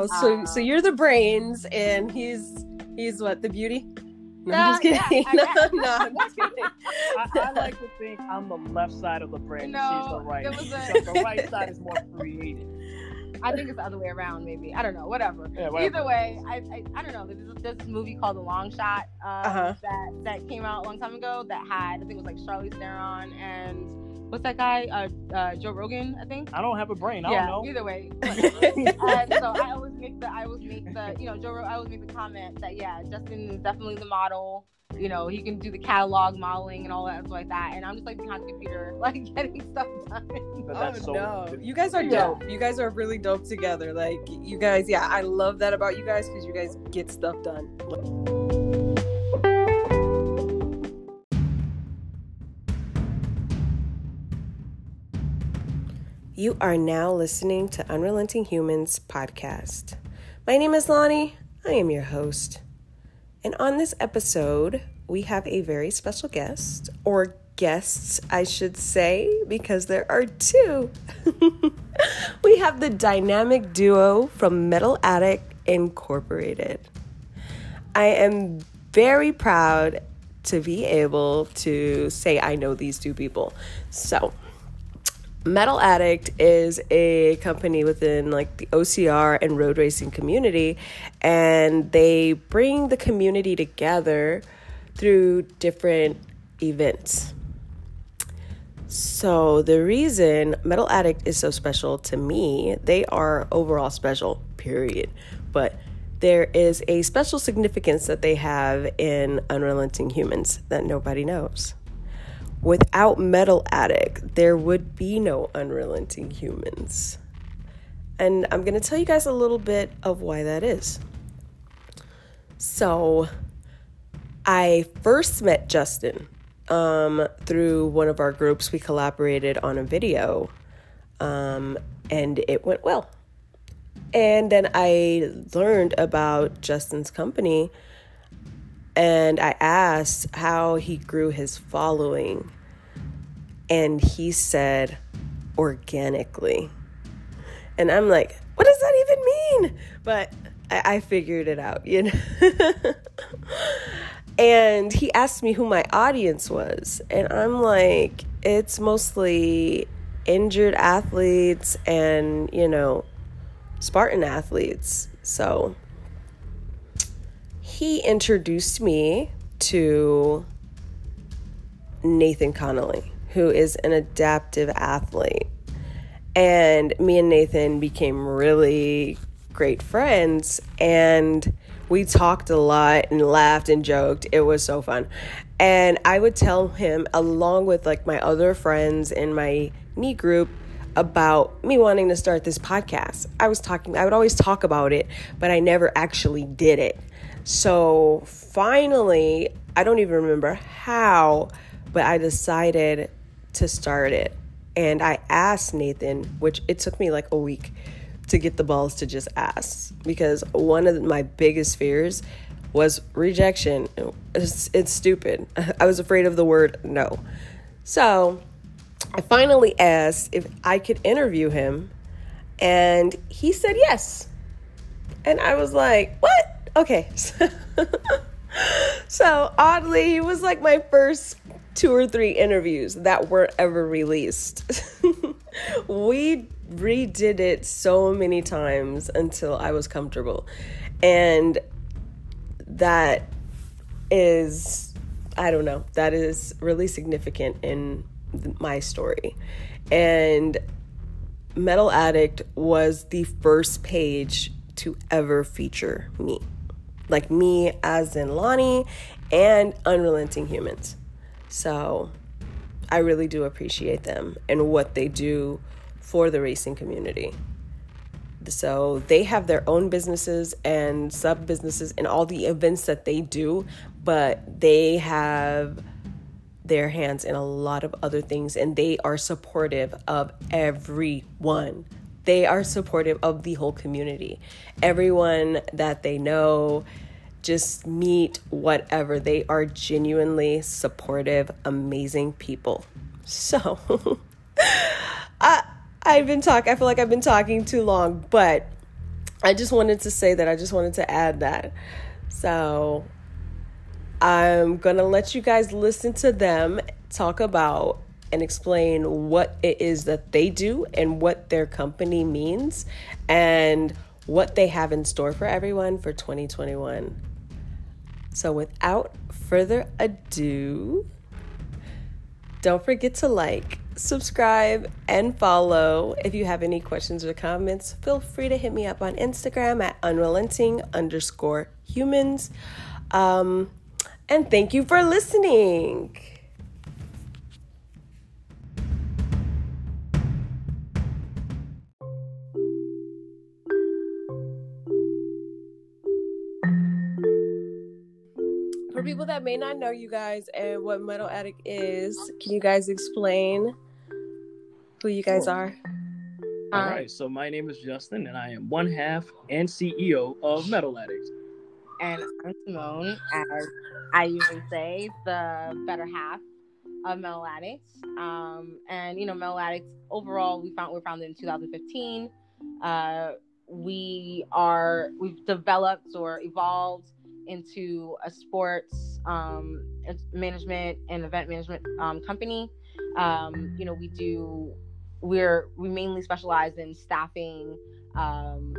Wow. So um, so you're the brains, and he's he's what the beauty. No, I'm just kidding. Yeah, no, no, I'm just kidding. I, I, like to think I'm the left side of the brain, no, and she's the right. A... So the right side is more creative. I think it's the other way around, maybe. I don't know. Whatever. Yeah, whatever. Either way, I, I, I don't know. There's this movie called The Long Shot um, uh-huh. that that came out a long time ago that had I think it was like Charlize Theron and what's that guy? Uh, uh, Joe Rogan, I think. I don't have a brain. I yeah, don't know. Either way. and so I always make the I always make the you know Joe I always make the comment that yeah Justin is definitely the model you know, he can do the catalog modeling and all that stuff like that. And I'm just like behind the computer, like getting stuff done. oh so no, you guys are dope. Yeah. You guys are really dope together. Like you guys, yeah, I love that about you guys because you guys get stuff done. You are now listening to Unrelenting Humans podcast. My name is Lonnie. I am your host. And on this episode, we have a very special guest, or guests, I should say, because there are two. we have the dynamic duo from Metal Addict Incorporated. I am very proud to be able to say I know these two people. So, Metal Addict is a company within like the OCR and road racing community, and they bring the community together through different events. So, the reason Metal Addict is so special to me, they are overall special, period. But there is a special significance that they have in Unrelenting Humans that nobody knows. Without Metal Addict, there would be no unrelenting humans. And I'm going to tell you guys a little bit of why that is. So, I first met Justin um, through one of our groups. We collaborated on a video, um, and it went well. And then I learned about Justin's company and I asked how he grew his following. And he said, organically. And I'm like, what does that even mean? But I, I figured it out, you know? and he asked me who my audience was. And I'm like, it's mostly injured athletes and, you know, Spartan athletes. So he introduced me to Nathan Connolly, who is an adaptive athlete. And me and Nathan became really great friends and we talked a lot and laughed and joked. It was so fun. And I would tell him along with like my other friends in my knee group about me wanting to start this podcast. I was talking I would always talk about it, but I never actually did it. So finally, I don't even remember how, but I decided to start it. And I asked Nathan, which it took me like a week to get the balls to just ask because one of my biggest fears was rejection. It's, it's stupid. I was afraid of the word no. So I finally asked if I could interview him, and he said yes. And I was like, what? Okay. so oddly, he was like my first two or three interviews that weren't ever released. we redid it so many times until I was comfortable. And that is, I don't know, that is really significant in my story. And Metal Addict was the first page to ever feature me like me as in Lonnie and Unrelenting Humans. So I really do appreciate them and what they do for the racing community. So they have their own businesses and sub businesses and all the events that they do, but they have their hands in a lot of other things and they are supportive of everyone. They are supportive of the whole community. Everyone that they know, just meet whatever. They are genuinely supportive, amazing people. So, I I've been talking. I feel like I've been talking too long, but I just wanted to say that. I just wanted to add that. So I'm to let you guys listen to them talk about and explain what it is that they do and what their company means and what they have in store for everyone for 2021. So, without further ado, don't forget to like, subscribe, and follow. If you have any questions or comments, feel free to hit me up on Instagram at unrelenting underscore humans. Um, and thank you for listening. People that may not know you guys and what Metal Addict is, can you guys explain who you guys are? All right, so my name is Justin, and I am one half and CEO of Metal Addict. And I'm Simone, as I usually say, the better half of Metal Addict. Um, and you know, Metal Addict overall, we found we are founded in 2015. Uh, we are we've developed or evolved into a sports um, management and event management um, company. Um, you know, we do we're we mainly specialize in staffing um,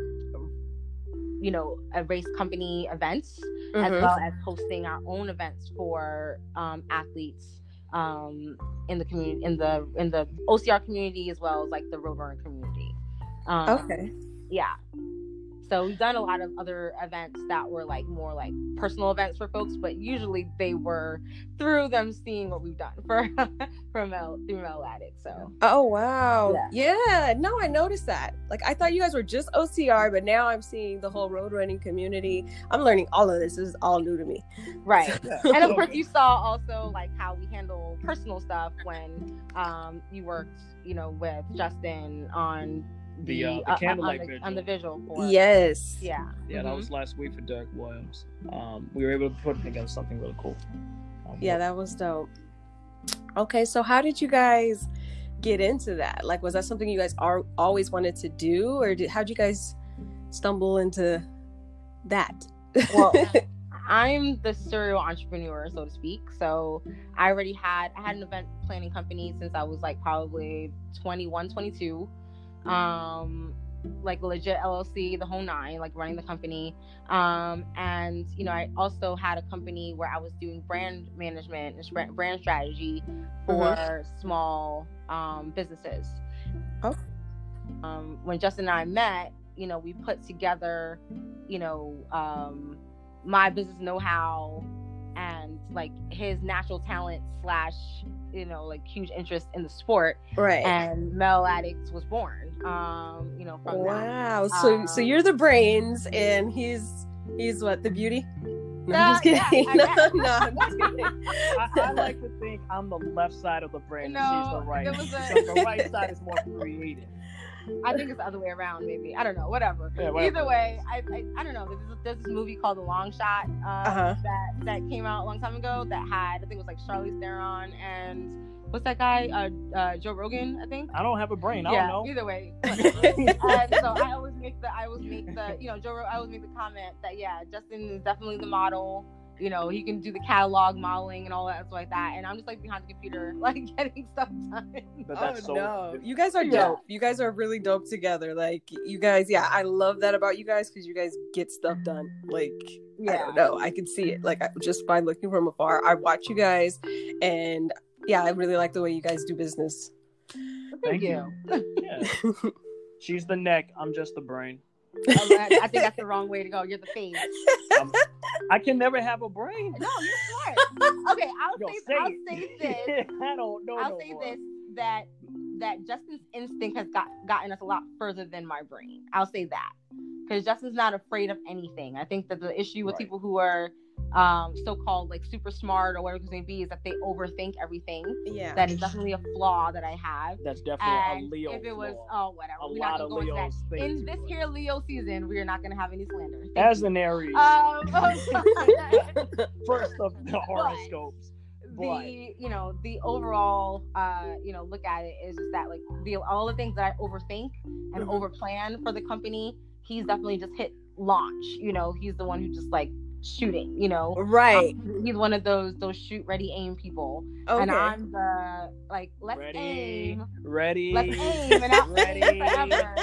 you know a race company events mm-hmm. as well as hosting our own events for um, athletes um, in the community in the in the ocr community as well as like the roadrunner community um, okay yeah so we've done a lot of other events that were like more like personal events for folks, but usually they were through them seeing what we've done for from Mel through Metal Addict. So Oh wow. Yeah. yeah. No, I noticed that. Like I thought you guys were just OCR, but now I'm seeing the whole road running community. I'm learning all of this. This is all new to me. Right. and of course you saw also like how we handle personal stuff when um you worked, you know, with Justin on the uh, the uh, candlelight on the, on the visual for yes. Yeah. Yeah mm-hmm. that was last week for Derek Williams. Um we were able to put together something really cool. Um, yeah that was dope. Okay so how did you guys get into that? Like was that something you guys are always wanted to do or did how'd you guys stumble into that? Well I'm the serial entrepreneur, so to speak. So I already had I had an event planning company since I was like probably 21, 22 um, like legit LLC, the whole nine, like running the company. Um, and you know, I also had a company where I was doing brand management and brand strategy for mm-hmm. small um, businesses. Oh. Um, when Justin and I met, you know, we put together, you know, um, my business know-how and like his natural talent slash you know like huge interest in the sport right and metal addicts was born um you know from wow that. so um, so you're the brains and he's he's what the beauty no, I'm just kidding. Yeah, no, no, I'm just kidding. I, I, like to think I'm the left side of the brain no, and she's the right. A... so the right side is more creative. I think it's the other way around, maybe. I don't know. Whatever. Yeah, whatever. Either way, I, I, I don't know. There's, there's, this movie called The Long Shot uh, uh-huh. that that came out a long time ago that had I think it was like Charlize Theron and what's that guy? Uh, uh, Joe Rogan, I think. I don't have a brain. I yeah, don't know. Either way. and so I always make the I always make the you know Joe I always make the comment that yeah Justin is definitely the model you know, he can do the catalog modeling and all that stuff like that. And I'm just like behind the computer, like getting stuff done. oh so no, you guys are dope. Yeah. You guys are really dope together. Like you guys, yeah, I love that about you guys because you guys get stuff done. Like yeah. I don't know, I can see it. Like just by looking from afar, I watch you guys, and yeah, I really like the way you guys do business. Thank, Thank you. you. yeah. She's the neck. I'm just the brain. I think that's the wrong way to go. You're the fiend. Um, I can never have a brain. No, you're smart. Okay, I'll say, say I'll say this. I don't know. I'll no say more. this that that Justin's instinct has got gotten us a lot further than my brain. I'll say that because Justin's not afraid of anything. I think that the issue with right. people who are um, so-called like super smart or whatever it may be is that they overthink everything. Yeah, that is definitely a flaw that I have. That's definitely and a Leo. If it was, flaw. oh whatever, a we're not gonna go into that. In this here Leo season, we are not gonna have any slander. Thank As you. an Aries, um, first of the horoscopes. But, the you know the overall uh you know look at it is just that like the all the things that I overthink and mm-hmm. overplan for the company he's definitely just hit launch. You know, he's the one who just like shooting. You know, right? Um, he's one of those those shoot ready aim people, okay. and I'm the like let's ready, aim, ready, let's aim, and I'll ready. forever.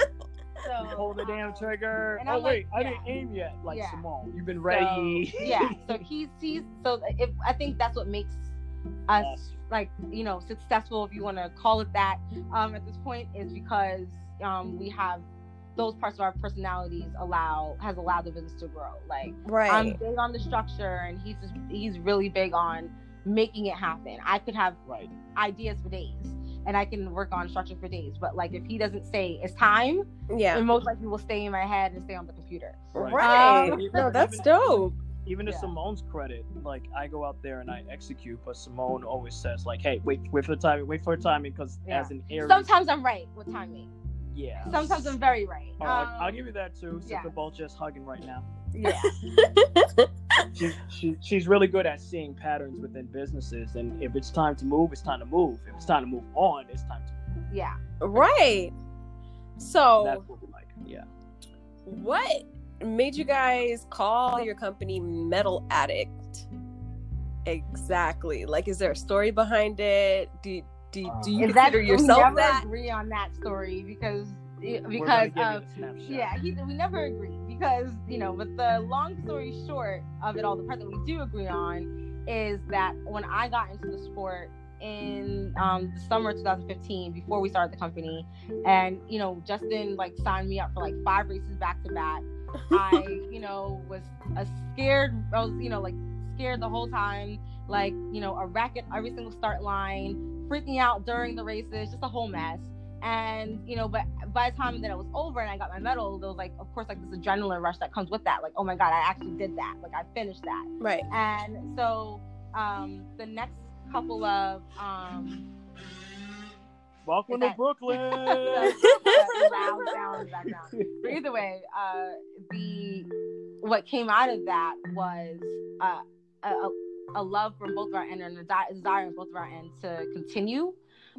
So, Pull the damn trigger. Oh wait, like, I didn't aim yet. Like yeah. Simone, you've been ready. So, yeah. So he's he's so if I think that's what makes us yes. like you know successful, if you want to call it that, um, at this point, is because um, we have those parts of our personalities allow has allowed the business to grow. Like right. I'm big on the structure, and he's just he's really big on making it happen. I could have right. ideas for days and I can work on structure for days. But like if he doesn't say it's time, yeah, and most likely will stay in my head and stay on the computer. Right. right. Um, no, that's even, dope. Even to yeah. Simone's credit, like I go out there and I execute, but Simone always says like, "Hey, wait, wait for the timing, wait for the timing," because yeah. as an Aries, sometimes I'm right with timing. Yeah. Sometimes I'm very right. um, I'll give you that too. Since yeah. we're both just hugging right now. Yeah. she, she, she's really good at seeing patterns within businesses. And if it's time to move, it's time to move. If it's time to move on, it's time to move. Yeah. Right. So, that's what we like. Yeah. What made you guys call your company Metal Addict? Exactly. Like, is there a story behind it? Do, do, do you consider that, yourself we never that? agree on that story because because of yeah he, we never agree because you know but the long story short of it all the part that we do agree on is that when i got into the sport in um, the summer 2015 before we started the company and you know justin like signed me up for like five races back to back i you know was a scared i was you know like scared the whole time like you know a racket every single start line freaking out during the races just a whole mess. And you know but by the time that it was over and i got my medal there was like of course like this adrenaline rush that comes with that. Like oh my god i actually did that. Like i finished that. Right. And so um the next couple of um Welcome to Brooklyn. loud sound background. But either way, uh, the what came out of that was uh, a, a love from both of our ends and a desire on both of our ends to continue.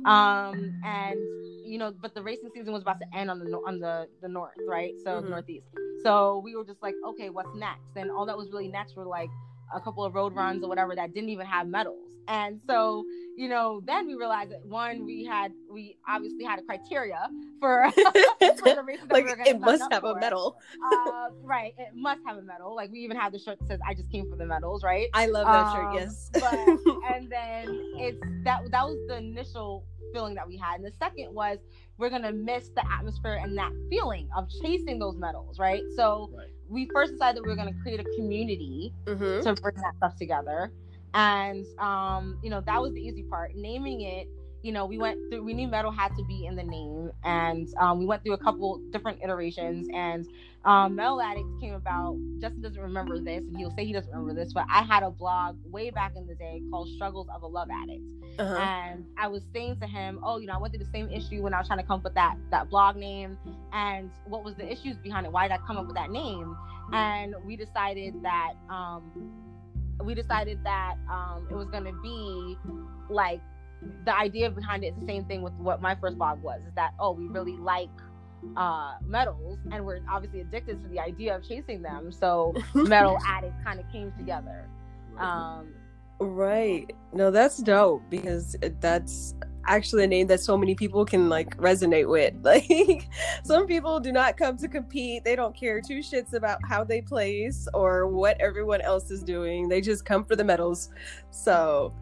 Um and you know but the racing season was about to end on the on the the north right? So mm-hmm. northeast. So we were just like okay what's next? And all that was really next were like a couple of road runs or whatever that didn't even have medals. And so you know then we realized that one we had we obviously had a criteria for, for the races like we it must have for. a medal uh, right it must have a medal like we even have the shirt that says i just came for the medals right i love that um, shirt yes but, and then it's that that was the initial feeling that we had. And the second was we're gonna miss the atmosphere and that feeling of chasing those medals, right? So right. we first decided that we were gonna create a community mm-hmm. to bring that stuff together. And um, you know, that was the easy part. Naming it you know, we went through, we knew metal had to be in the name, and um, we went through a couple different iterations. And um, Metal Addict came about. Justin doesn't remember this, and he'll say he doesn't remember this, but I had a blog way back in the day called Struggles of a Love Addict, uh-huh. and I was saying to him, "Oh, you know, I went through the same issue when I was trying to come up with that that blog name, and what was the issues behind it? Why did I come up with that name?" And we decided that. Um, we decided that um, it was going to be like the idea behind it is the same thing with what my first blog was is that oh we really like uh medals and we're obviously addicted to the idea of chasing them so metal addict kind of came together. Um right. No that's dope because that's actually a name that so many people can like resonate with. Like some people do not come to compete. They don't care two shits about how they place or what everyone else is doing. They just come for the medals. So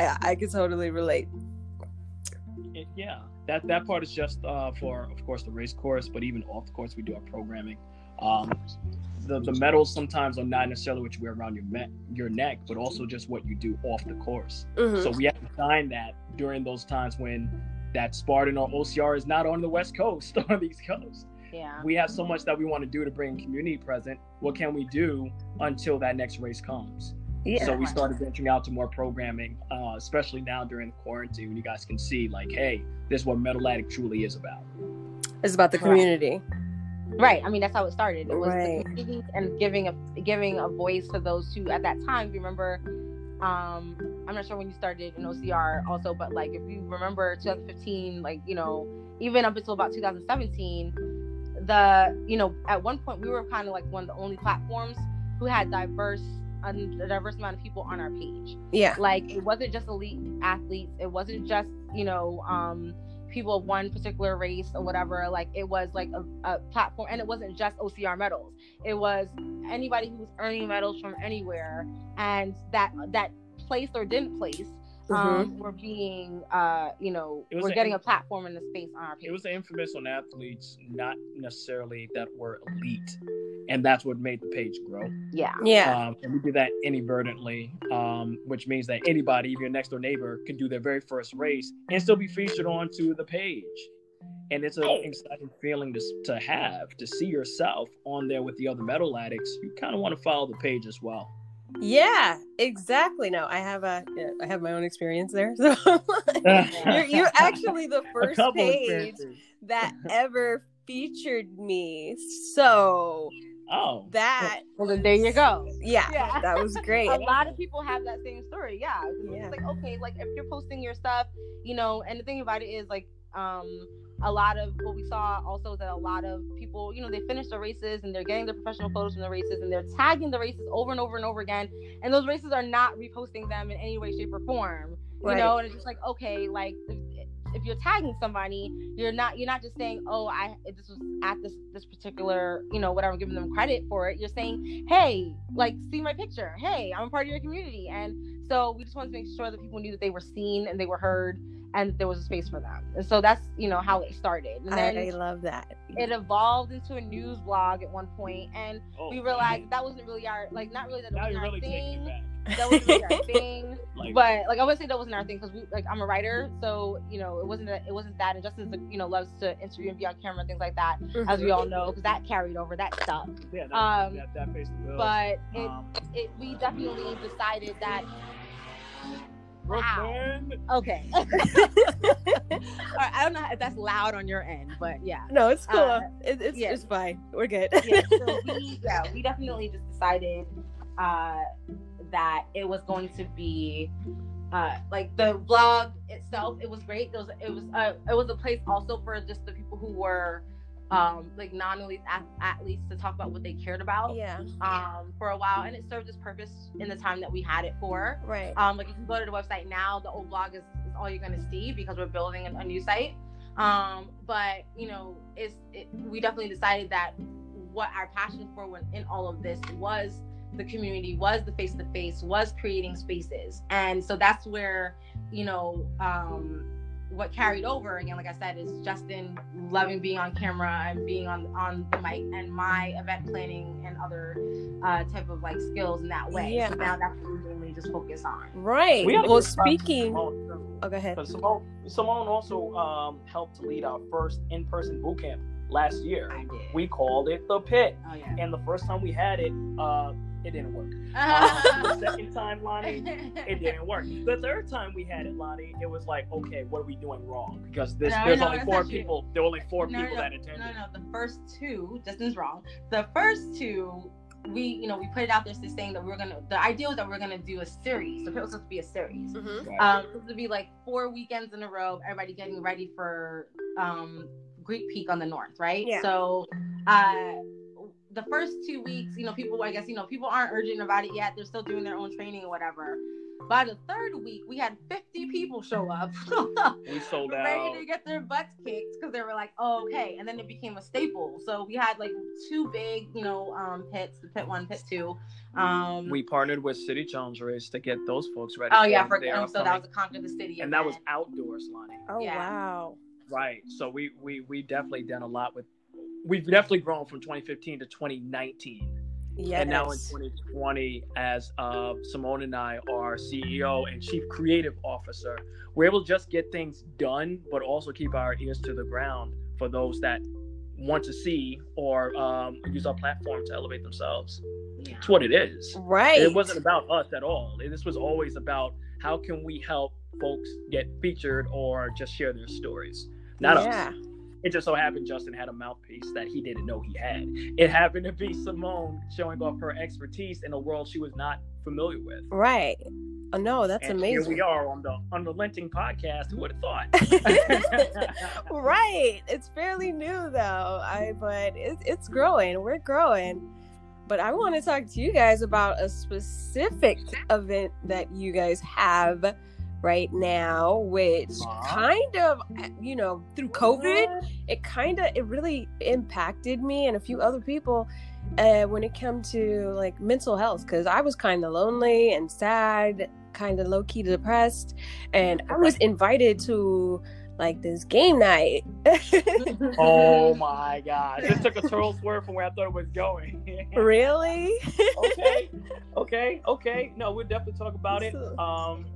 I, I can totally relate. Yeah, that that part is just uh, for, of course, the race course, but even off the course, we do our programming. Um, the the medals sometimes are not necessarily what you wear around your me- your neck, but also just what you do off the course. Mm-hmm. So we have to find that during those times when that Spartan or OCR is not on the West Coast or the East Coast. Yeah. We have so much that we want to do to bring community present. What can we do until that next race comes? Yeah. So we started venturing out to more programming, uh, especially now during the quarantine when you guys can see, like, hey, this is what Metal Addict truly is about. It's about the community. Right. I mean, that's how it started. It was right. and giving a giving a voice to those who, at that time, remember. Um, I'm not sure when you started in OCR, also, but like if you remember 2015, like you know, even up until about 2017 the you know at one point we were kind of like one of the only platforms who had diverse a diverse amount of people on our page. Yeah. Like it wasn't just elite athletes. It wasn't just, you know, um, people of one particular race or whatever. Like it was like a, a, platform and it wasn't just OCR medals. It was anybody who was earning medals from anywhere and that that placed or didn't place mm-hmm. um, we're being, uh, you know, we're getting a platform in the space on our page. It was the infamous on athletes, not necessarily that were elite, and that's what made the page grow. Yeah, yeah. Um, and we do that inadvertently, um, which means that anybody, even your next door neighbor, can do their very first race and still be featured onto the page. And it's an exciting feeling to, to have to see yourself on there with the other medal addicts. You kind of want to follow the page as well. Yeah, exactly. No, I have a I have my own experience there. So you're, you're actually the first page that ever featured me. So Oh, that well then there you go. Yeah, yeah. that was great. a lot of people have that same story. Yeah, yeah. it's like okay, like if you're posting your stuff, you know, and the thing about it is like, um, a lot of what we saw also that a lot of people, you know, they finish the races and they're getting their professional photos from the races and they're tagging the races over and over and over again. And those races are not reposting them in any way, shape, or form. You right. know, and it's just like, okay, like if, you're tagging somebody, you're not you're not just saying, oh, I this was at this this particular, you know, whatever, giving them credit for it. You're saying, hey, like see my picture. Hey, I'm a part of your community. And so we just wanted to make sure that people knew that they were seen and they were heard and there was a space for them. And so that's you know how it started. And then I, I love that. It evolved into a news blog at one point, and oh, we realized that wasn't really our like not really that was our really thing. That wasn't really our thing. Like, but like I would say that wasn't our thing because we like I'm a writer, so you know it wasn't that it wasn't that. And Justin you know loves to interview and be on camera and things like that, mm-hmm. as we all know, because that carried over that stuff. Yeah, that, um, that, that But it, um, it we definitely decided that Brooklyn. Wow. Okay. All right, I don't know if that's loud on your end, but yeah. No, it's cool. Uh, it, it's yeah. it's fine. We're good. yeah, so we, yeah, we definitely just decided uh, that it was going to be uh, like the vlog itself. It was great. It was it was uh, it was a place also for just the people who were um, like non-elite athletes to talk about what they cared about. Yeah. Um, for a while, and it served its purpose in the time that we had it for. Right. Um, like if you go to the website now, the old blog is, is all you're going to see because we're building a, a new site. Um, but you know, it's it, we definitely decided that what our passion for when in all of this was the community was the face to face was creating spaces and so that's where you know um what carried over again, like I said, is Justin loving being on camera and being on on the mic, and my event planning and other uh, type of like skills in that way. Yeah. So now that's what we mainly just focus on. Right. We well, speaking. Simone, oh, go ahead. Simone, Simone also um, helped to lead our first in-person boot camp last year. We called it the Pit, oh, yeah. and the first time we had it. Uh, it didn't work. Uh, the second time, Lonnie, it didn't work. The third time we had it, Lonnie, it was like, okay, what are we doing wrong? Because this, no, there's no, only four people. There were only four no, people that attended. No, no, the first two, Justin's wrong. The first two, we, you know, we put it out there saying that we are gonna. The idea was that we are gonna do a series. So it was supposed to be a series. Mm-hmm. Right. Um, supposed to be like four weekends in a row. Everybody getting ready for um Greek Peak on the North, right? Yeah. So, uh the first two weeks, you know, people, I guess, you know, people aren't urgent about it yet. They're still doing their own training or whatever. By the third week, we had 50 people show up. we sold out. Ready to get their butts kicked because they were like, oh, okay. And then it became a staple. So we had like two big, you know, um, pits, the pit one, pit two. Um, we partnered with City Challenge Race to get those folks ready. Oh, yeah. For, um, so that was a Conquer the City. And event. that was outdoors, Lonnie. Oh, yeah. wow. Right. So we, we, we definitely done a lot with we've definitely grown from 2015 to 2019. Yes. And now in 2020, as uh, Simone and I are CEO and Chief Creative Officer, we're able to just get things done, but also keep our ears to the ground for those that want to see or um, use our platform to elevate themselves. Yeah. It's what it is. Right. It wasn't about us at all. This was always about how can we help folks get featured or just share their stories. Not yeah. us. It just so happened Justin had a mouthpiece that he didn't know he had. It happened to be Simone showing off her expertise in a world she was not familiar with. Right. Oh no, that's and amazing. Here we are on the Unrelenting podcast. Who would have thought? right. It's fairly new though. I but it, it's growing. We're growing. But I want to talk to you guys about a specific event that you guys have right now, which uh-huh. kind of, you know, through COVID, it kind of, it really impacted me and a few other people uh, when it came to like mental health because I was kind of lonely and sad kind of low key depressed, and I was invited to like this game night. oh my gosh! This took a total swerve from where I thought it was going. really? okay, okay, okay. No, we'll definitely talk about it. Um,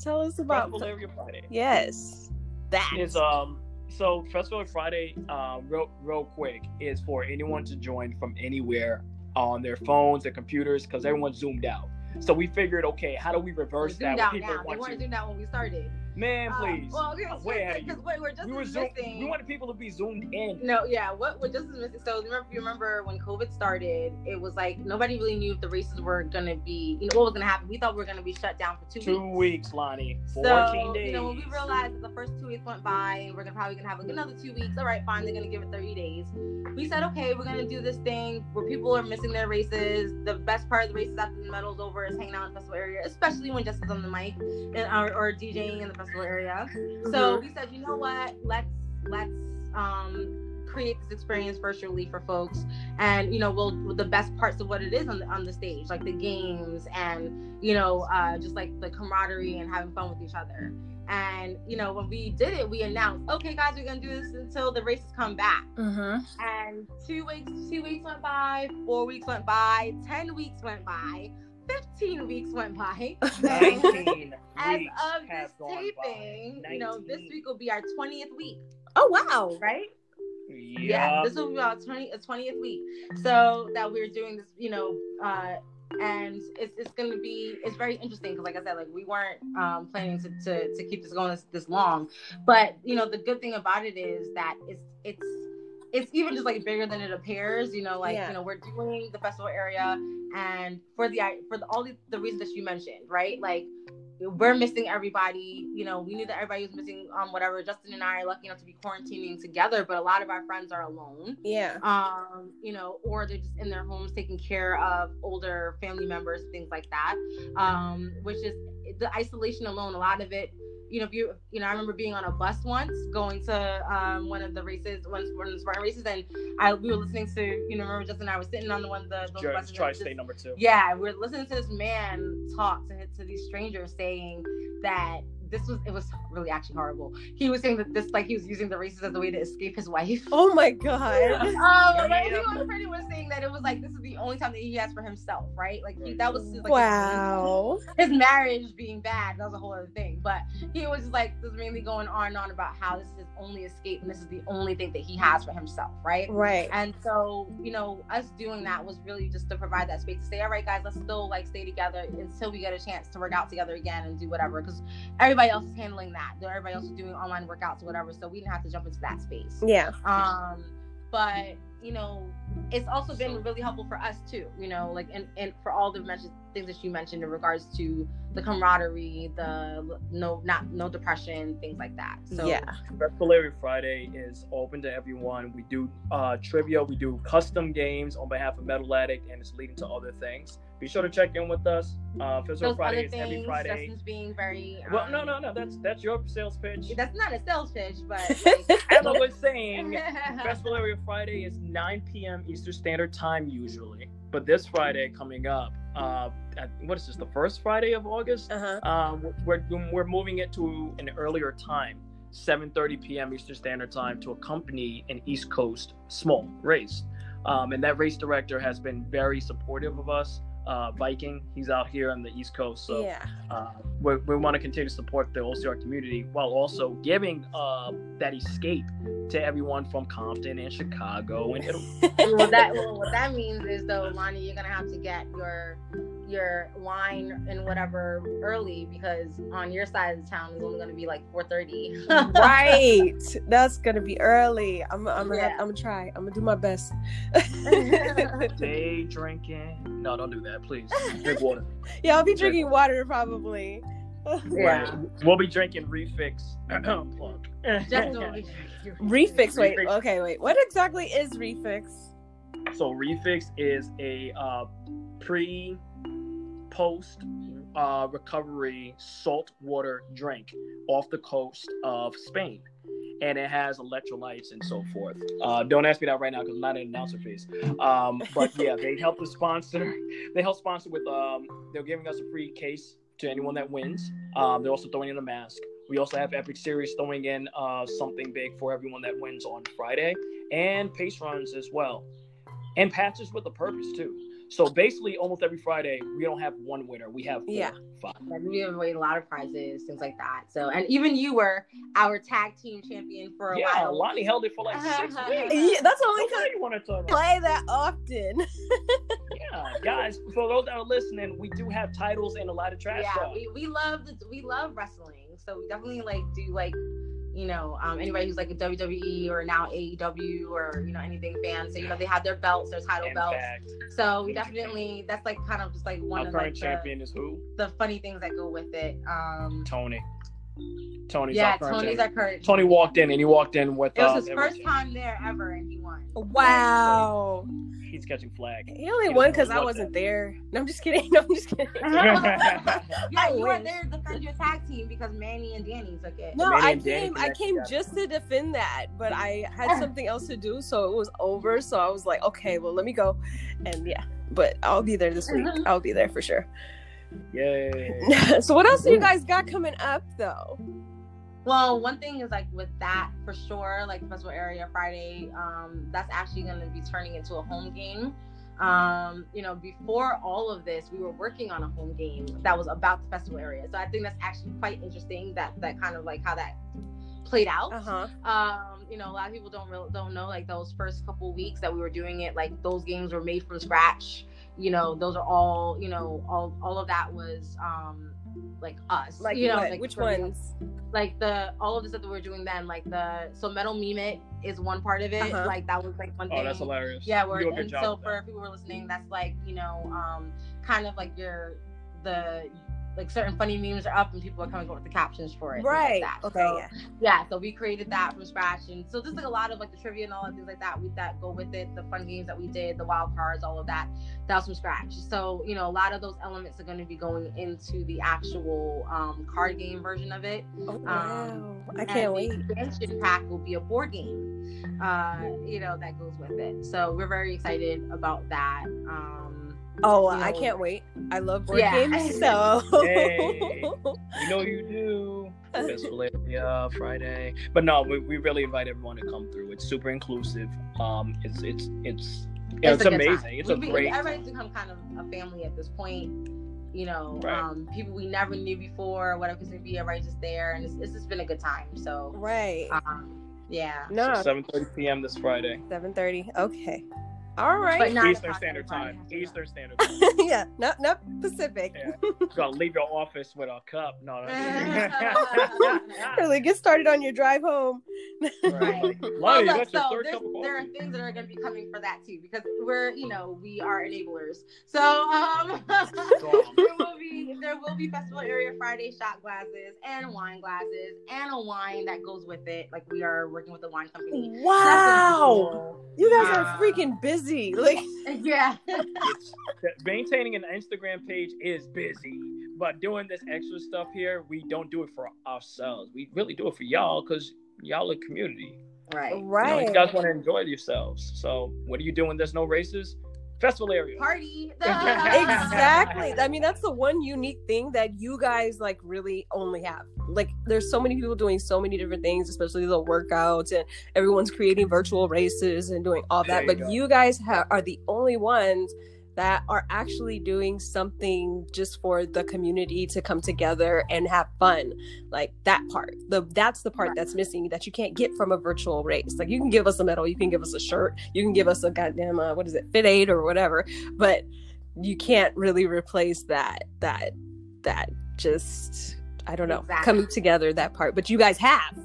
tell us about Festival Area Friday. Yes, that is um. So Festival Friday, uh, real real quick, is for anyone to join from anywhere on their phones, their computers, because everyone's zoomed out. So we figured, okay, how do we reverse that? When people now. Want they weren't doing that when we started. Man, uh, please. Well, okay, way ahead because what we're just we were zoom- we wanted people to be zoomed in. No, yeah. What we're just missing. So remember, you remember when COVID started, it was like nobody really knew if the races were gonna be, you know, what was gonna happen. We thought we were gonna be shut down for two, two weeks. weeks, Lonnie. Fourteen so, days. You know, when we realized that the first two weeks went by, and we're gonna probably gonna have like another two weeks. All right, fine. They're gonna give it thirty days. We said, okay, we're gonna do this thing where people are missing their races. The best part of the races after the medals over is hanging out in the festival area, especially when Jessica's on the mic and or, or DJing in the festival area. So mm-hmm. we said, you know what? Let's let's um create this experience virtually for folks and you know we'll the best parts of what it is on the on the stage like the games and you know uh just like the camaraderie and having fun with each other and you know when we did it we announced okay guys we're gonna do this until the races come back mm-hmm. and two weeks two weeks went by four weeks went by ten weeks went by 15 weeks went by. as of this taping, you know, this week will be our 20th week. Oh wow. Right? Yeah. yeah this will be our 20 20th week. So that we're doing this, you know, uh and it's, it's going to be it's very interesting because like i said like we weren't um, planning to, to, to keep this going this, this long but you know the good thing about it is that it's it's it's even just like bigger than it appears. You know, like yeah. you know, we're doing the festival area, and for the for the, all the, the reasons that you mentioned, right? Like we're missing everybody. You know, we knew that everybody was missing um whatever. Justin and I are lucky enough to be quarantining together, but a lot of our friends are alone. Yeah. Um, you know, or they're just in their homes taking care of older family members, things like that. Um, which is the isolation alone. A lot of it you know, if you, you know, I remember being on a bus once going to um, one of the races, one, one of the Spartan races, and I we were listening to, you know, remember Justin and I was sitting on the one of the those buses. Tri-state number two. Yeah, we we're listening to this man talk to to these strangers saying that this was it was really actually horrible. He was saying that this like he was using the races as a way to escape his wife. Oh my god. um, yeah. he was pretty much saying that it was like this is the only time that he has for himself, right? Like he, that was like wow. His, his, marriage being bad, that was a whole other thing. But he was just like this mainly going on and on about how this is his only escape and this is the only thing that he has for himself, right? Right. And so, you know, us doing that was really just to provide that space to say, all right, guys, let's still like stay together until we get a chance to work out together again and do whatever. Because everybody everybody else is handling that. Everybody else is doing online workouts or whatever. So we didn't have to jump into that space. Yeah. Um, but you know, it's also been really helpful for us too. You know, like and and for all the mentioned things that you mentioned in regards to the camaraderie, the no not no depression, things like that. So yeah, Festival Friday is open to everyone. We do uh, trivia, we do custom games on behalf of Metal Addict, and it's leading to other things be sure to check in with us. Uh, Festival Friday is every Friday. Justin's being very. Um, well, no, no, no. That's that's your sales pitch. That's not a sales pitch, but like, as I was saying, Festival Area Friday is 9 p.m. Eastern Standard Time usually, but this Friday coming up, uh, at, what is this? The first Friday of August. Uh-huh. Uh, we're we're moving it to an earlier time. 7:30 p.m. Eastern Standard Time to accompany an East Coast small race, um, and that race director has been very supportive of us uh, Viking. He's out here on the East Coast, so yeah. uh, we, we want to continue to support the OCR community while also giving uh, that escape to everyone from Compton and Chicago and Italy. well, that well, what that means is though, Lonnie, you're gonna have to get your your wine and whatever early because on your side of the town is only going to be like 4:30. right. That's going to be early. I'm I'm yeah. gonna, I'm gonna try. I'm gonna do my best. Day drinking. No, don't do that, please. Drink water. Yeah, I'll be drinking water probably. yeah. Right. We'll be drinking Refix. Plug. Refix. Wait. Refix. Okay. Wait. What exactly is Refix? So Refix is a uh, pre post uh, recovery saltwater drink off the coast of Spain. And it has electrolytes and so forth. Uh, don't ask me that right now because I'm not an announcer phase. Um, but yeah, they help the sponsor. They help sponsor with. Um, they're giving us a free case to anyone that wins. Um, they're also throwing in a mask. We also have Epic Series throwing in uh, something big for everyone that wins on Friday, and pace runs as well, and patches with a purpose too. So basically, almost every Friday, we don't have one winner. We have four, yeah, five. we have away a lot of prizes, things like that. So, and even you were our tag team champion for a yeah, while. Yeah, Lonnie held it for like six weeks. Yeah, that's the only time you want to talk play that often. yeah, guys, for those that are listening, we do have titles and a lot of trash. Yeah, we, we love the, we love wrestling, so we definitely like do like you know, um, anybody who's like a WWE or now AEW or you know anything fan. So you know they have their belts, their title belts. So we definitely that's like kind of just like one Our of current like champion the, is who? The funny things that go with it. Um, Tony. Tony's yeah, Tony's our current. Tony walked in and he walked in with. It was uh, his first time there ever, and he won. Wow he's catching flag. He only he won because I wasn't that. there. No, I'm just kidding. No, I'm just kidding. yeah, you were there to defend your tag team because Manny and Danny took it. No, I came. I came just to defend that, but I had something else to do, so it was over. So I was like, okay, well, let me go, and yeah. But I'll be there this week. Mm-hmm. I'll be there for sure. Yay! so what else do you guys got coming up though? Well, one thing is like with that for sure, like the festival area Friday, um, that's actually going to be turning into a home game. Um, you know, before all of this, we were working on a home game that was about the festival area. So I think that's actually quite interesting that that kind of like how that played out. Uh-huh. Um, you know, a lot of people don't really don't know like those first couple weeks that we were doing it, like those games were made from scratch. You know, those are all, you know, all all of that was um like us. Like you know, what? like which ones? Like the all of the stuff that we're doing then, like the so metal meme it is one part of it. Uh-huh. Like that was like one oh, thing. Oh, that's hilarious. Yeah, we're and so for people who are listening, that's like you know, um, kind of like your the like certain funny memes are up and people are coming up with the captions for it. Right. Like okay. So, yeah. yeah. So we created that from scratch, and so just like a lot of like the trivia and all that things like that. We that go with it, the fun games that we did, the wild cards, all of that. That was from scratch. So you know, a lot of those elements are going to be going into the actual um, card game version of it. Oh, um, wow! Um, I can't wait. The expansion pack will be a board game. Uh, you know that goes with it. So we're very excited about that. Um, Oh, you know, I can't wait. I love board yeah. games, so hey, you know you do. Yeah, Friday. But no, we, we really invite everyone to come through. It's super inclusive. Um it's it's it's yeah, it's, it's amazing. It's we, a we, great everybody's become kind of a family at this point. You know, right. um, people we never knew before, whatever it's gonna be, everybody's just there and it's, it's just been a good time. So Right. Um, yeah. No. So seven thirty PM this Friday. Seven thirty. Okay. All right. But Eastern Standard Time. Eastern Standard Time. yeah, not not Pacific. Yeah. Gotta leave your office with a cup. No. really get started on your drive home. right. well, look, so there are things that are going to be coming for that too, because we're you know we are enablers. So um, there will be there will be festival area Friday shot glasses and wine glasses and a wine that goes with it. Like we are working with a wine company. Wow, you guys are freaking busy busy. Like yeah. maintaining an Instagram page is busy, but doing this extra stuff here, we don't do it for ourselves. We really do it for y'all because y'all are community. Right. Right. You, know, you guys want to enjoy yourselves. So what are you doing? There's no races festival area. Party. Exactly. I mean that's the one unique thing that you guys like really only have. Like there's so many people doing so many different things especially the workouts and everyone's creating virtual races and doing all that you but go. you guys ha- are the only ones that are actually doing something just for the community to come together and have fun like that part the that's the part that's missing that you can't get from a virtual race like you can give us a medal you can give us a shirt you can give us a goddamn uh, what is it FitAid or whatever but you can't really replace that that that just I don't know exactly. coming together that part. But you guys have.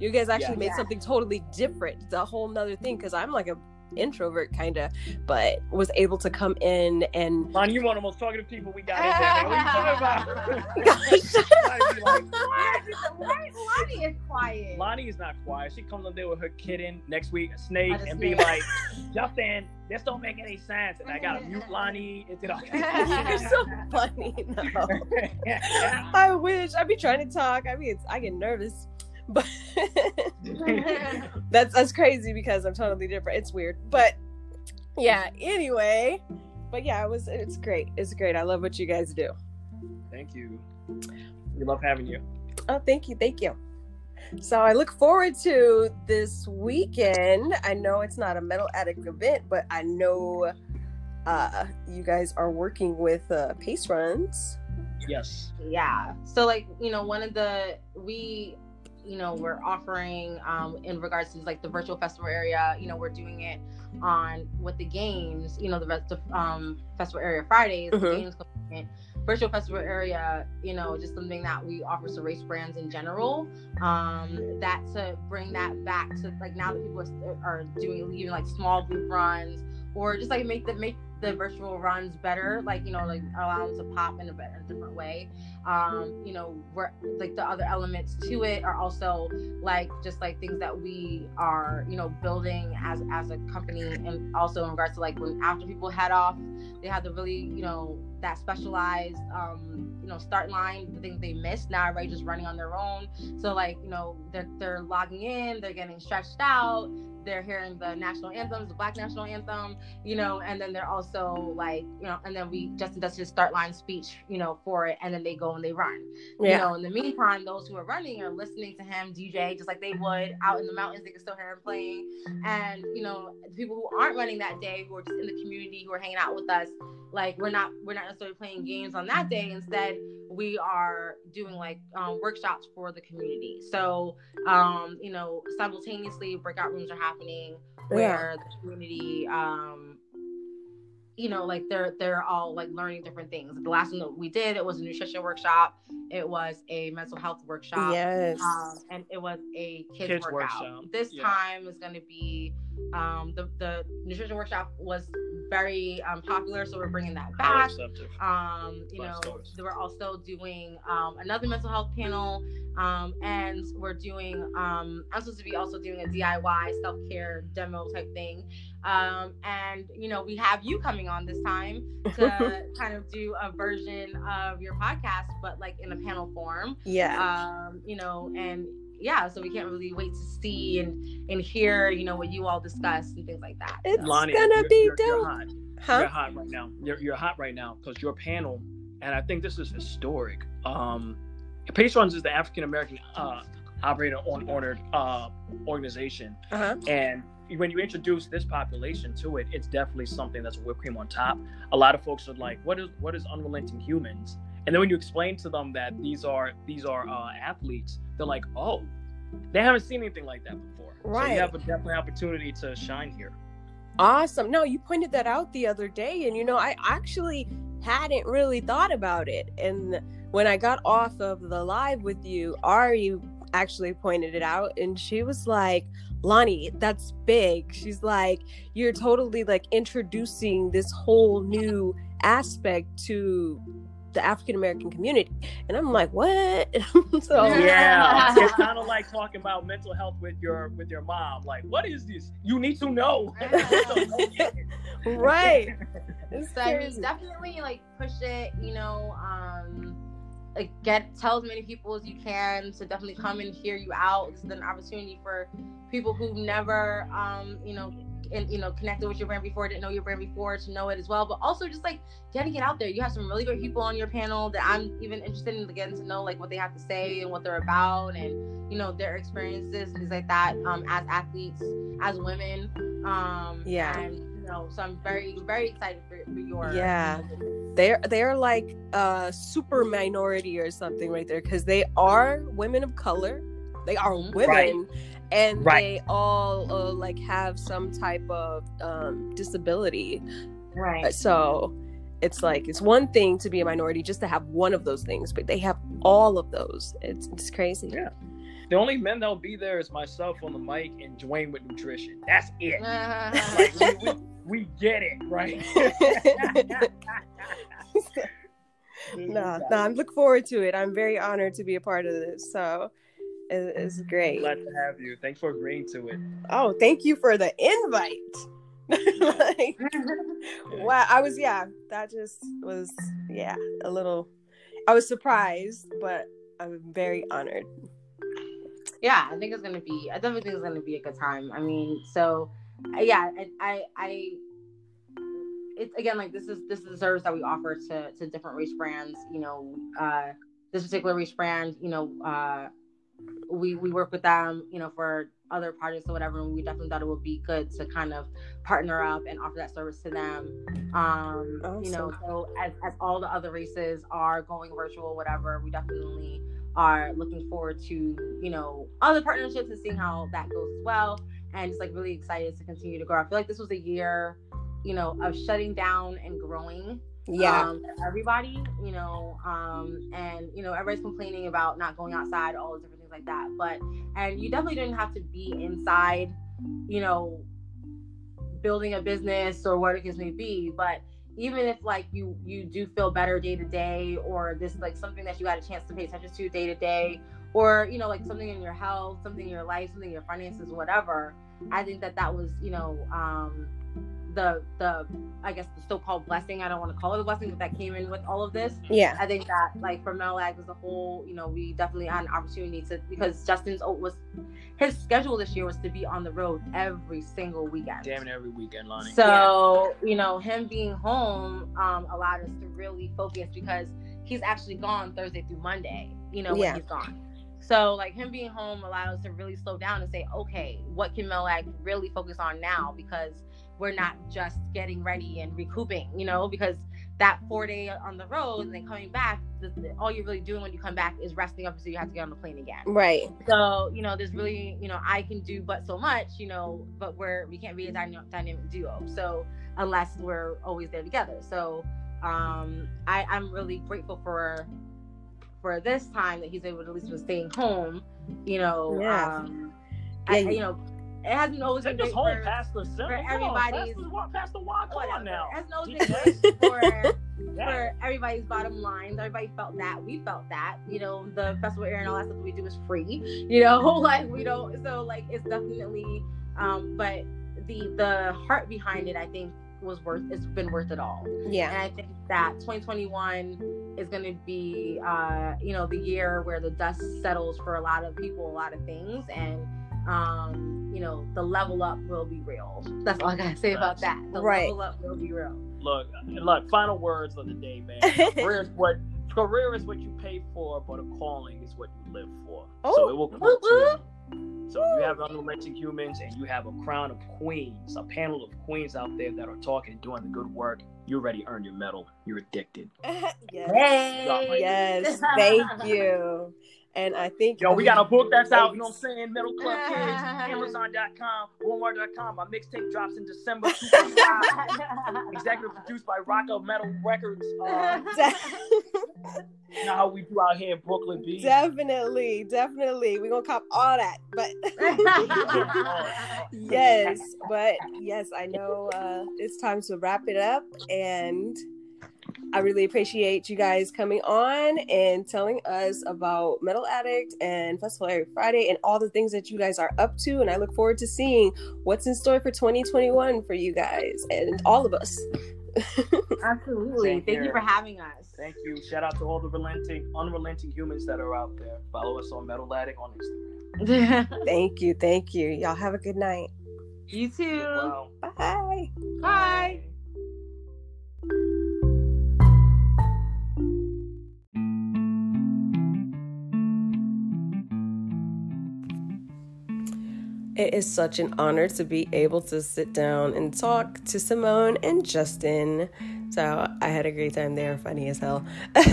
You guys actually yeah. made yeah. something totally different. It's a whole nother thing because I'm like a introvert kind of, but was able to come in and. Lonnie, you're one of the most talkative people we got in there. What are you talking about? Lonnie is quiet. Lonnie is not quiet. She comes up there with her kitten next week, a snake, and be like, Justin, this don't make any sense. And I gotta mm-hmm. mute Lonnie. It's, you know. You're so funny. No. I wish. I'd be trying to talk. I mean, I get nervous but that's that's crazy because I'm totally different. It's weird, but yeah. Anyway, but yeah, it was it's great. It's great. I love what you guys do. Thank you. We love having you. Oh, thank you, thank you. So I look forward to this weekend. I know it's not a metal addict event, but I know uh, you guys are working with uh, pace runs. Yes. Yeah. So like you know, one of the we you know we're offering um, in regards to like the virtual festival area you know we're doing it on with the games you know the rest of um, festival area fridays mm-hmm. games virtual festival area you know just something that we offer to race brands in general um that to bring that back to like now that people are, are doing even like small group runs or just like make the make the virtual runs better like you know like allow them to pop in a, better, different way. Um you know we're like the other elements to it are also like just like things that we are you know building as as a company and also in regards to like when after people head off they have the really you know that specialized um you know start line the things they missed now everybody just running on their own. So like you know they're, they're logging in they're getting stretched out they're hearing the national anthems, the Black national anthem, you know, and then they're also like, you know, and then we Justin does his start line speech, you know, for it, and then they go and they run. Yeah. You know, in the meantime, those who are running are listening to him DJ just like they would out in the mountains. They can still hear him playing, and you know, the people who aren't running that day, who are just in the community, who are hanging out with us, like we're not we're not necessarily playing games on that day. Instead, we are doing like um, workshops for the community. So, um, you know, simultaneously, breakout rooms are happening where yeah. the community, um, you know, like they're they're all like learning different things. The last one that we did, it was a nutrition workshop. It was a mental health workshop. Yes. Um, and it was a kids, kids workout. Workshop. This yeah. time is going to be um, the the nutrition workshop was very um, popular, so we're bringing that back. Um, you know, we're also doing um, another mental health panel, um, and we're doing. Um, I'm supposed to be also doing a DIY self care demo type thing, um, and you know, we have you coming on this time to kind of do a version of your podcast, but like in a panel form. Yeah. Um, you know, and yeah, so we can't really wait to see and and hear, you know, what you all discuss and things like that. It's Lonnie, gonna you're, be you're, dope. You're hot. Huh? You're hot right now. You're, you're hot right now because your panel, and I think this is historic. Um, Pace Runs is the African American uh, operator on honored uh, organization, uh-huh. and when you introduce this population to it, it's definitely something that's whipped cream on top. A lot of folks are like, "What is what is unrelenting humans?" And then when you explain to them that these are these are uh, athletes, they're like, "Oh, they haven't seen anything like that before." Right. So you have a definite opportunity to shine here. Awesome. No, you pointed that out the other day, and you know, I actually hadn't really thought about it. And when I got off of the live with you, Ari actually pointed it out, and she was like, Lonnie, that's big. She's like, you're totally like introducing this whole new aspect to the African American community. And I'm like, what? so yeah, it's kind of like talking about mental health with your with your mom. Like, what is this? You need to know. right. so I mean, definitely like push it. You know, um, like get tell as many people as you can to definitely come and hear you out. This is an opportunity for people who've never, um, you know, and you know connected with your brand before, didn't know your brand before to know it as well. But also just like getting it out there. You have some really great people on your panel that I'm even interested in getting to know like what they have to say and what they're about and you know their experiences things like that um, as athletes, as women. Um, yeah. And, you know, so I'm very very excited for, for your yeah. They're they're like a super minority or something right there because they are women of color. They are mm-hmm. women. Right and right. they all uh, like have some type of um, disability right so it's like it's one thing to be a minority just to have one of those things, but they have all of those. It's it's crazy. Yeah. The only men that'll be there is myself on the mic and Dwayne with nutrition. That's it. like, we, we, we, get it, right? nah, nah, I'm looking forward to it. I'm very honored to be a part of this. So it's great. Glad to have you. Thanks for agreeing to it. Oh, thank you for the invite. like, wow, I was yeah, that just was yeah, a little I was surprised, but I'm very honored. Yeah, I think it's gonna be I definitely think it's gonna be a good time. I mean, so yeah, I I, I it's again like this is this is the service that we offer to to different race brands, you know, uh this particular race brand, you know, uh we we work with them, you know, for other projects or whatever, and we definitely thought it would be good to kind of partner up and offer that service to them. Um, awesome. you know, so as as all the other races are going virtual, whatever, we definitely are looking forward to, you know, other partnerships and seeing how that goes as well. And just like really excited to continue to grow. I feel like this was a year, you know, of shutting down and growing yeah um, everybody you know um and you know everybody's complaining about not going outside all the different like that. But and you definitely didn't have to be inside, you know, building a business or what it may be. But even if like you you do feel better day to day, or this is like something that you got a chance to pay attention to day to day, or you know like something in your health, something in your life, something in your finances, whatever. I think that that was you know um the the I guess the so-called blessing. I don't want to call it a blessing, but that came in with all of this. Yeah, I think that like for Metal-Ag as a whole, you know, we definitely had an opportunity to because Justin's was his schedule this year was to be on the road every single weekend. Damn it, every weekend, Lonnie. So yeah. you know, him being home um, allowed us to really focus because he's actually gone Thursday through Monday. You know, yeah. when he's gone. So like him being home allowed us to really slow down and say, okay, what can Metal-Ag really focus on now? Because we're not just getting ready and recouping, you know, because that four day on the road and then coming back, the, the, all you're really doing when you come back is resting up so you have to get on the plane again. Right. So, you know, there's really, you know, I can do but so much, you know, but we're, we can't be a dynamic, dynamic duo. So, unless we're always there together. So, um, I, I'm really grateful for, for this time that he's able to at least was staying home, you know, yeah. um, yeah, I, you know, it hasn't always been just hold past the for everybody's on, past the walk on now. It hasn't always been good for, yeah. for everybody's bottom lines. Everybody felt that. We felt that. You know, the festival air and all that stuff we do is free. You know, like we don't. So like it's definitely. Um, but the the heart behind it, I think, was worth. It's been worth it all. Yeah. And I think that 2021 is going to be, uh, you know, the year where the dust settles for a lot of people, a lot of things, and um, you know, the level up will be real. That's all I gotta say about that. The right. level up will be real. Look, look. Final words of the day, man. career is what career is what you pay for, but a calling is what you live for. Oh, so it will come to So you have unrelenting humans, and you have a crown of queens, a panel of queens out there that are talking, doing the good work. You already earned your medal. You're addicted. yes. Hey. Yes. Thank you. And I think Yo, we got a book that's out, you know what I'm saying? Metal Club Kids, Amazon.com, Walmart.com. My mixtape drops in December Executive produced by Rock of Metal Records. Uh, you know how we do out here in Brooklyn B. Definitely, definitely. We're gonna cop all that. But yes, but yes, I know uh, it's time to wrap it up and I really appreciate you guys coming on and telling us about Metal Addict and Festival Area Friday and all the things that you guys are up to. And I look forward to seeing what's in store for 2021 for you guys and all of us. Absolutely. Thank you for having us. Thank you. Shout out to all the relenting, unrelenting humans that are out there. Follow us on Metal Addict on Instagram. thank you. Thank you. Y'all have a good night. You too. Wow. Bye. Bye. It is such an honor to be able to sit down and talk to Simone and Justin. So I had a great time there, funny as hell.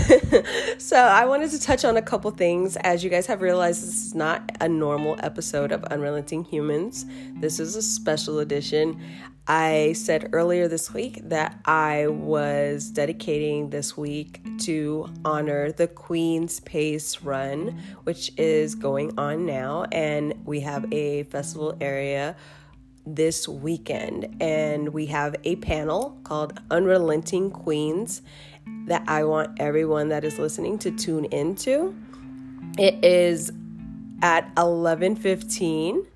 so I wanted to touch on a couple things. As you guys have realized, this is not a normal episode of Unrelenting Humans, this is a special edition. I said earlier this week that I was dedicating this week to honor the Queen's Pace Run, which is going on now, and we have a festival area this weekend. And we have a panel called Unrelenting Queens that I want everyone that is listening to tune into. It is at 11:15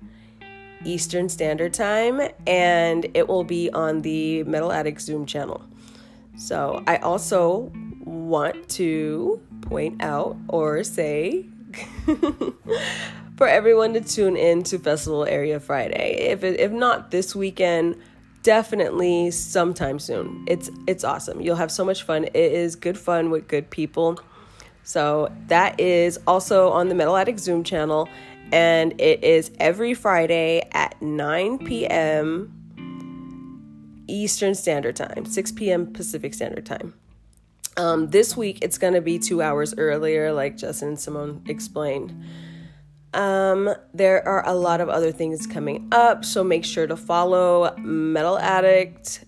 Eastern Standard Time and it will be on the Metal Addict Zoom channel. So, I also want to point out or say for everyone to tune in to Festival Area Friday. If it, if not this weekend, definitely sometime soon. It's it's awesome. You'll have so much fun. It is good fun with good people. So that is also on the Metal Addict Zoom channel, and it is every Friday at 9 p.m. Eastern Standard Time, 6 p.m. Pacific Standard Time. Um, this week it's going to be two hours earlier, like Justin and Simone explained. Um, there are a lot of other things coming up, so make sure to follow Metal Addict,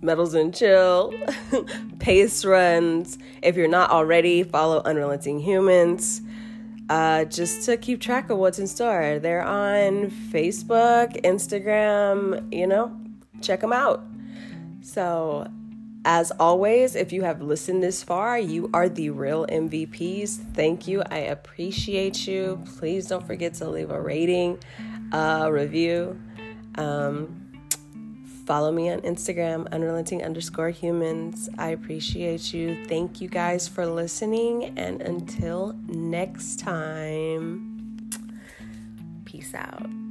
Metals and Chill, Pace Runs. If you're not already, follow Unrelenting Humans. Uh, just to keep track of what's in store. They're on Facebook, Instagram, you know, check them out. So as always, if you have listened this far, you are the real MVPs. Thank you. I appreciate you. Please don't forget to leave a rating, a review. Um, follow me on Instagram, unrelenting underscore humans. I appreciate you. Thank you guys for listening. And until next time, peace out.